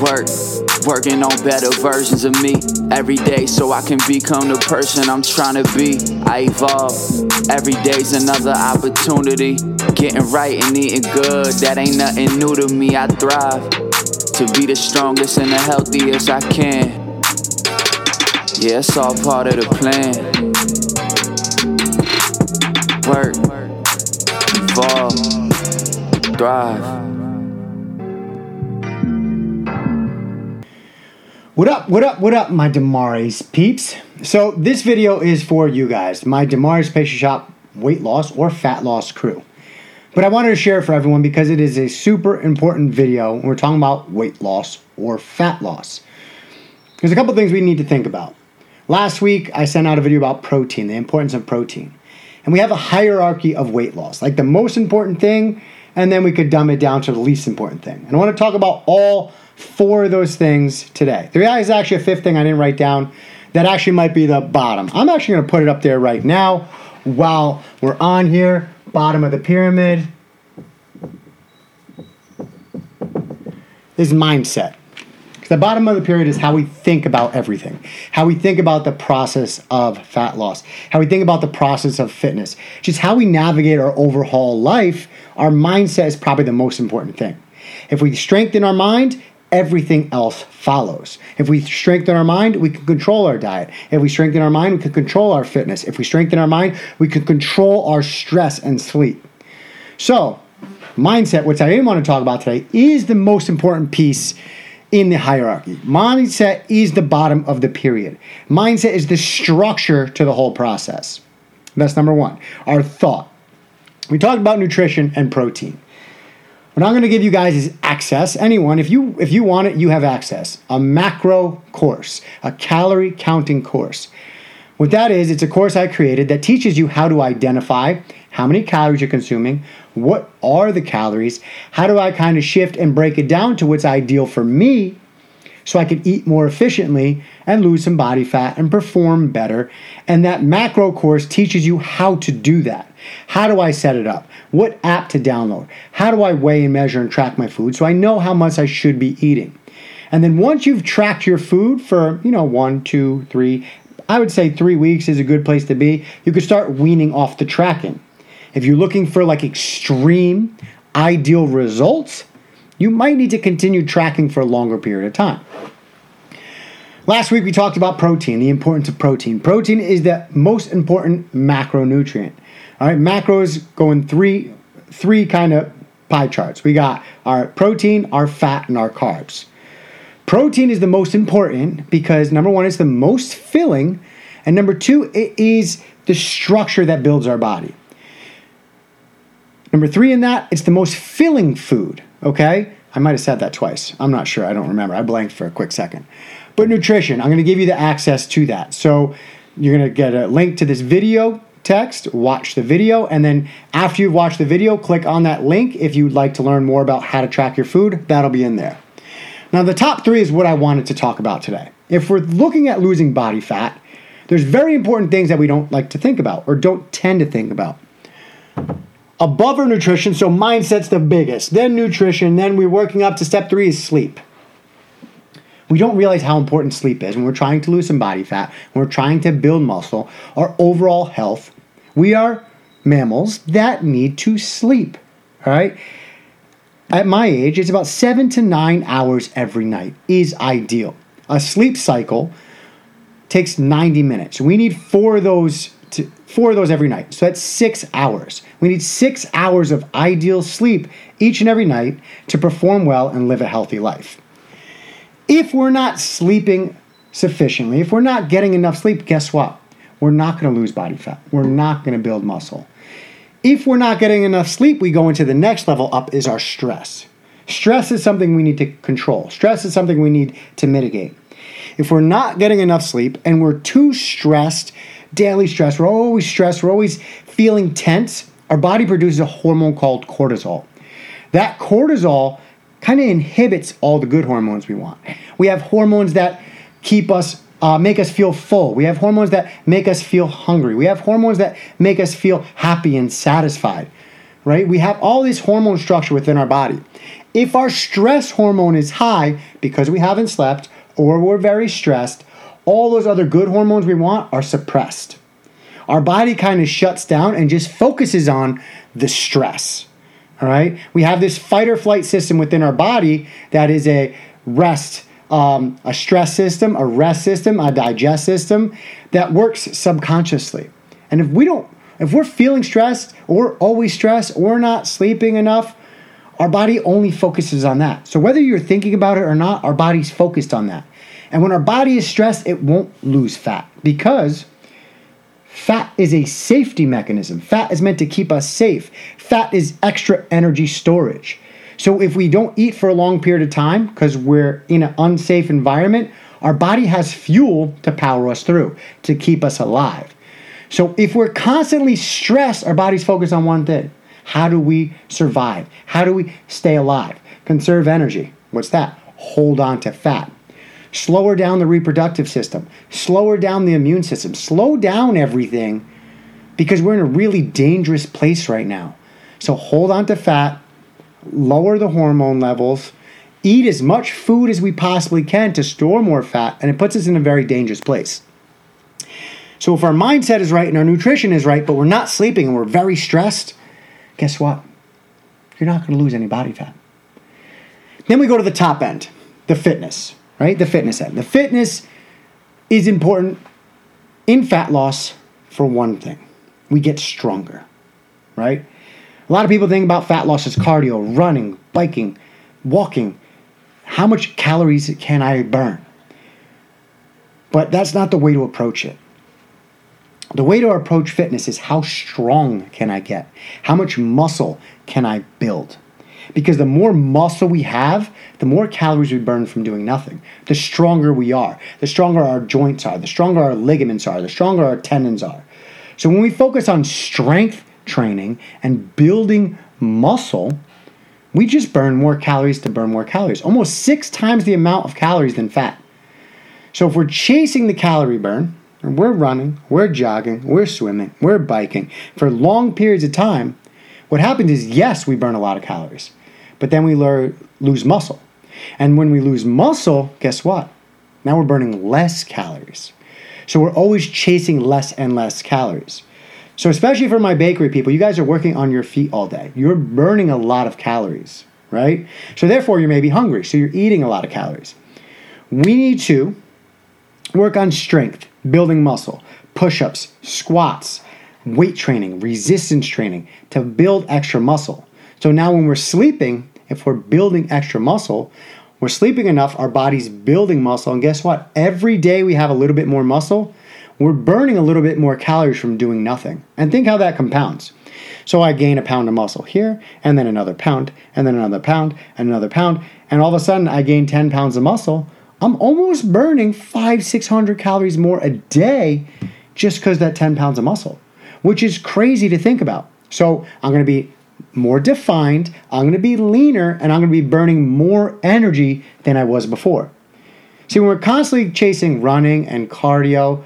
Work, working on better versions of me every day so I can become the person I'm trying to be. I evolve, every day's another opportunity. Getting right and eating good, that ain't nothing new to me. I thrive to be the strongest and the healthiest I can. Yeah, it's all part of the plan. Work, evolve, thrive. What up, what up, what up, my Damaris peeps? So, this video is for you guys, my Damaris Patient Shop weight loss or fat loss crew. But I wanted to share it for everyone because it is a super important video when we're talking about weight loss or fat loss. There's a couple things we need to think about. Last week, I sent out a video about protein, the importance of protein. And we have a hierarchy of weight loss, like the most important thing, and then we could dumb it down to the least important thing. And I want to talk about all four of those things today. There is actually a fifth thing I didn't write down that actually might be the bottom. I'm actually going to put it up there right now while we're on here, bottom of the pyramid. Is mindset. The bottom of the pyramid is how we think about everything, how we think about the process of fat loss, how we think about the process of fitness, just how we navigate our overhaul life. Our mindset is probably the most important thing. If we strengthen our mind, everything else follows. If we strengthen our mind, we can control our diet. If we strengthen our mind, we can control our fitness. If we strengthen our mind, we can control our stress and sleep. So, mindset, which I didn't want to talk about today, is the most important piece in the hierarchy. Mindset is the bottom of the period. Mindset is the structure to the whole process. That's number one. Our thought. We talked about nutrition and protein. What I'm going to give you guys is access. Anyone, if you if you want it, you have access. A macro course, a calorie counting course. What that is, it's a course I created that teaches you how to identify how many calories you're consuming, what are the calories, how do I kind of shift and break it down to what's ideal for me so I can eat more efficiently and lose some body fat and perform better. And that macro course teaches you how to do that. How do I set it up? What app to download? How do I weigh and measure and track my food so I know how much I should be eating? And then once you've tracked your food for, you know, one, two, three, I would say three weeks is a good place to be, you could start weaning off the tracking. If you're looking for like extreme, ideal results, you might need to continue tracking for a longer period of time. Last week we talked about protein, the importance of protein. Protein is the most important macronutrient. All right, macros go in three three kind of pie charts. We got our protein, our fat, and our carbs. Protein is the most important because number one, it's the most filling, and number two, it is the structure that builds our body. Number three in that, it's the most filling food, okay? I might have said that twice. I'm not sure. I don't remember. I blanked for a quick second. But nutrition, I'm to give you the access to that. So you're to get a link to this video text, watch the video, and then after you've watched the video, click on that link if you'd like to learn more about how to track your food. That'll be in there. Now, the top three is what I wanted to talk about today. If we're looking at losing body fat, there's very important things that we don't like to think about or don't tend to think about above our nutrition, so mindset's the biggest, then nutrition, then we're working up to step three is sleep. We don't realize how important sleep is when we're trying to lose some body fat, when we're trying to build muscle, our overall health. We are mammals that need to sleep. All right. At my age, it's about seven to nine hours every night is ideal. A sleep cycle takes 90 minutes. We need four of those to, four of those every night. So that's six hours. We need six hours of ideal sleep each and every night to perform well and live a healthy life. If we're not sleeping sufficiently, if we're not getting enough sleep, guess what? We're not going to lose body fat. We're not going to build muscle. If we're not getting enough sleep, we go into the next level up is our stress. Stress is something we need to control. Stress is something we need to mitigate. If we're not getting enough sleep and we're too stressed daily stress, we're always stressed, we're always feeling tense, our body produces a hormone called cortisol. That cortisol kind of inhibits all the good hormones we want. We have hormones that keep us uh, make us feel full. We have hormones that make us feel hungry. We have hormones that make us feel happy and satisfied, right? We have all this hormone structure within our body. If our stress hormone is high because we haven't slept or we're very stressed, all those other good hormones we want are suppressed. Our body kind of shuts down and just focuses on the stress. All right? We have this fight or flight system within our body that is a rest, um, a stress system, a rest system, a digest system that works subconsciously. And if we don't, if we're feeling stressed or always stressed or not sleeping enough, our body only focuses on that. So whether you're thinking about it or not, our body's focused on that. And when our body is stressed, it won't lose fat because fat is a safety mechanism. Fat is meant to keep us safe. Fat is extra energy storage. So if we don't eat for a long period of time because we're in an unsafe environment, our body has fuel to power us through, to keep us alive. So if we're constantly stressed, our body's focused on one thing. How do we survive? How do we stay alive? Conserve energy. What's that? Hold on to fat. Slower down the reproductive system. Slower down the immune system. Slow down everything because we're in a really dangerous place right now. So hold on to fat, lower the hormone levels, eat as much food as we possibly can to store more fat, and it puts us in a very dangerous place. So if our mindset is right and our nutrition is right, but we're not sleeping and we're very stressed, guess what? You're not going to lose any body fat. Then we go to the top end, the fitness, right? The fitness end. The fitness is important in fat loss for one thing. We get stronger, right? A lot of people think about fat loss as cardio, running, biking, walking. How much calories can I burn? But that's not the way to approach it. The way to approach fitness is how strong can I get? How much muscle can I build? Because the more muscle we have, the more calories we burn from doing nothing. The stronger we are, the stronger our joints are, the stronger our ligaments are, the stronger our tendons are. So when we focus on strength training and building muscle, we just burn more calories to burn more calories, almost six times the amount of calories than fat. So if we're chasing the calorie burn, we're running, we're jogging, we're swimming, we're biking for long periods of time, what happens is yes, we burn a lot of calories, but then we lose muscle. And when we lose muscle, guess what? Now we're burning less calories. So we're always chasing less and less calories. So, especially for my bakery people, you guys are working on your feet all day. You're burning a lot of calories, right? So, therefore, you may be hungry. So, you're eating a lot of calories. We need to work on strength, building muscle, push ups, squats, weight training, resistance training to build extra muscle. So now, when we're sleeping, if we're building extra muscle, we're sleeping enough, our body's building muscle. And guess what? Every day we have a little bit more muscle, we're burning a little bit more calories from doing nothing. And think how that compounds. So I gain a pound of muscle here, and then another pound, and then another pound, and another pound, and all of a sudden I gain 10 pounds of muscle. I'm almost burning five, 600 calories more a day just because that 10 pounds of muscle, which is crazy to think about. So I'm going to be more defined, I'm going to be leaner, and I'm going to be burning more energy than I was before. See, when we're constantly chasing running and cardio,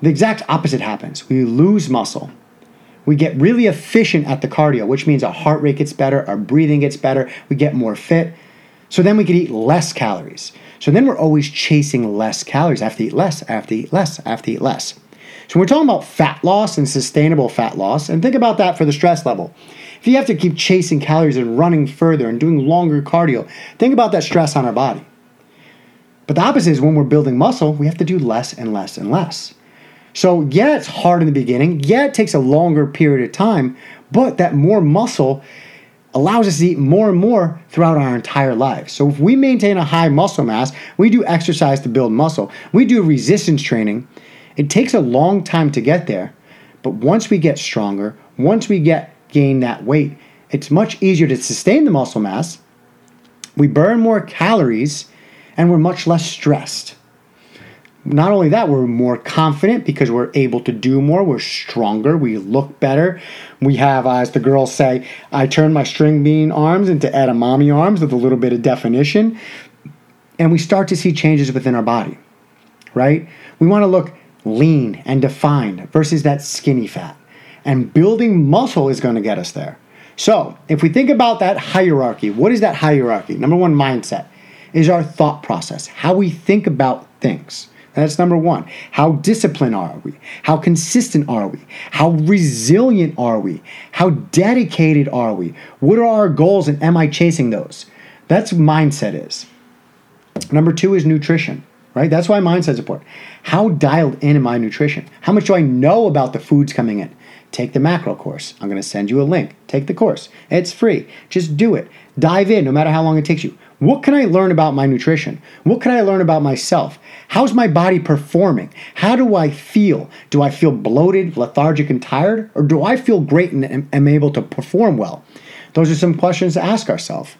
the exact opposite happens. We lose muscle. We get really efficient at the cardio, which means our heart rate gets better, our breathing gets better, we get more fit. So then we could eat less calories. So then we're always chasing less calories. I have to eat less, I have to eat less, I have to eat less. So we're talking about fat loss and sustainable fat loss, and think about that for the stress level. If you have to keep chasing calories and running further and doing longer cardio, think about that stress on our body. But the opposite is when we're building muscle, we have to do less and less and less. So, yeah, it's hard in the beginning. Yeah, it takes a longer period of time, but that more muscle allows us to eat more and more throughout our entire lives. So, if we maintain a high muscle mass, we do exercise to build muscle, we do resistance training. It takes a long time to get there, but once we get stronger, once we get gain that weight, it's much easier to sustain the muscle mass. We burn more calories and we're much less stressed not only that, we're more confident because we're able to do more. We're stronger. We look better. We have, uh, as the girls say, I turn my string bean arms into edamame arms with a little bit of definition. And we start to see changes within our body, right? We want to look lean and defined versus that skinny fat. And building muscle is going to get us there. So, if we think about that hierarchy, what is that hierarchy? Number one, mindset is our thought process, how we think about things. That's number one. How disciplined are we? How consistent are we? How resilient are we? How dedicated are we? What are our goals and am I chasing those? That's mindset is. Number two is nutrition, right? That's why mindset is important. How dialed in am I nutrition? How much do I know about the foods coming in? Take the macro course. I'm going to send you a link. Take the course. It's free. Just do it. Dive in no matter how long it takes you. What can I learn about my nutrition? What can I learn about myself? How's my body performing? How do I feel? Do I feel bloated, lethargic, and tired? Or do I feel great and am able to perform well? Those are some questions to ask ourselves.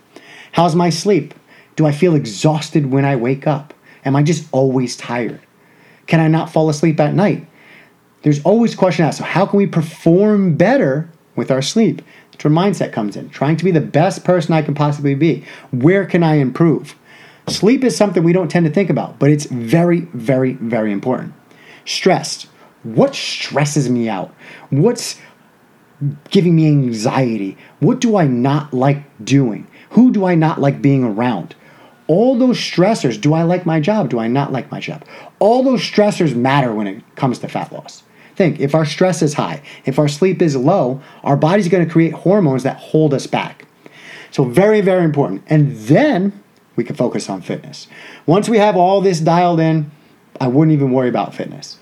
How's my sleep? Do I feel exhausted when I wake up? Am I just always tired? Can I not fall asleep at night? There's always question asked. So how can we perform better with our sleep? That's where mindset comes in. Trying to be the best person I can possibly be. Where can I improve? Sleep is something we don't tend to think about, but it's very, very, very important. Stress. What stresses me out? What's giving me anxiety? What do I not like doing? Who do I not like being around? All those stressors, do I like my job? Do I not like my job? All those stressors matter when it comes to fat loss. Think if our stress is high, if our sleep is low, our body's going to create hormones that hold us back. So, very, very important. And then we can focus on fitness. Once we have all this dialed in, I wouldn't even worry about fitness.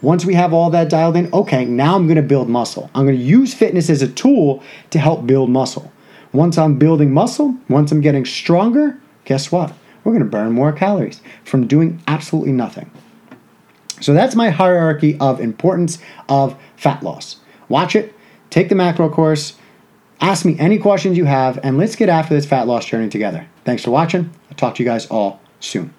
Once we have all that dialed in, okay, now I'm going to build muscle. I'm going to use fitness as a tool to help build muscle. Once I'm building muscle, once I'm getting stronger, guess what? We're going to burn more calories from doing absolutely nothing. So that's my hierarchy of importance of fat loss. Watch it, take the macro course, ask me any questions you have, and let's get after this fat loss journey together. Thanks for watching. I'll talk to you guys all soon.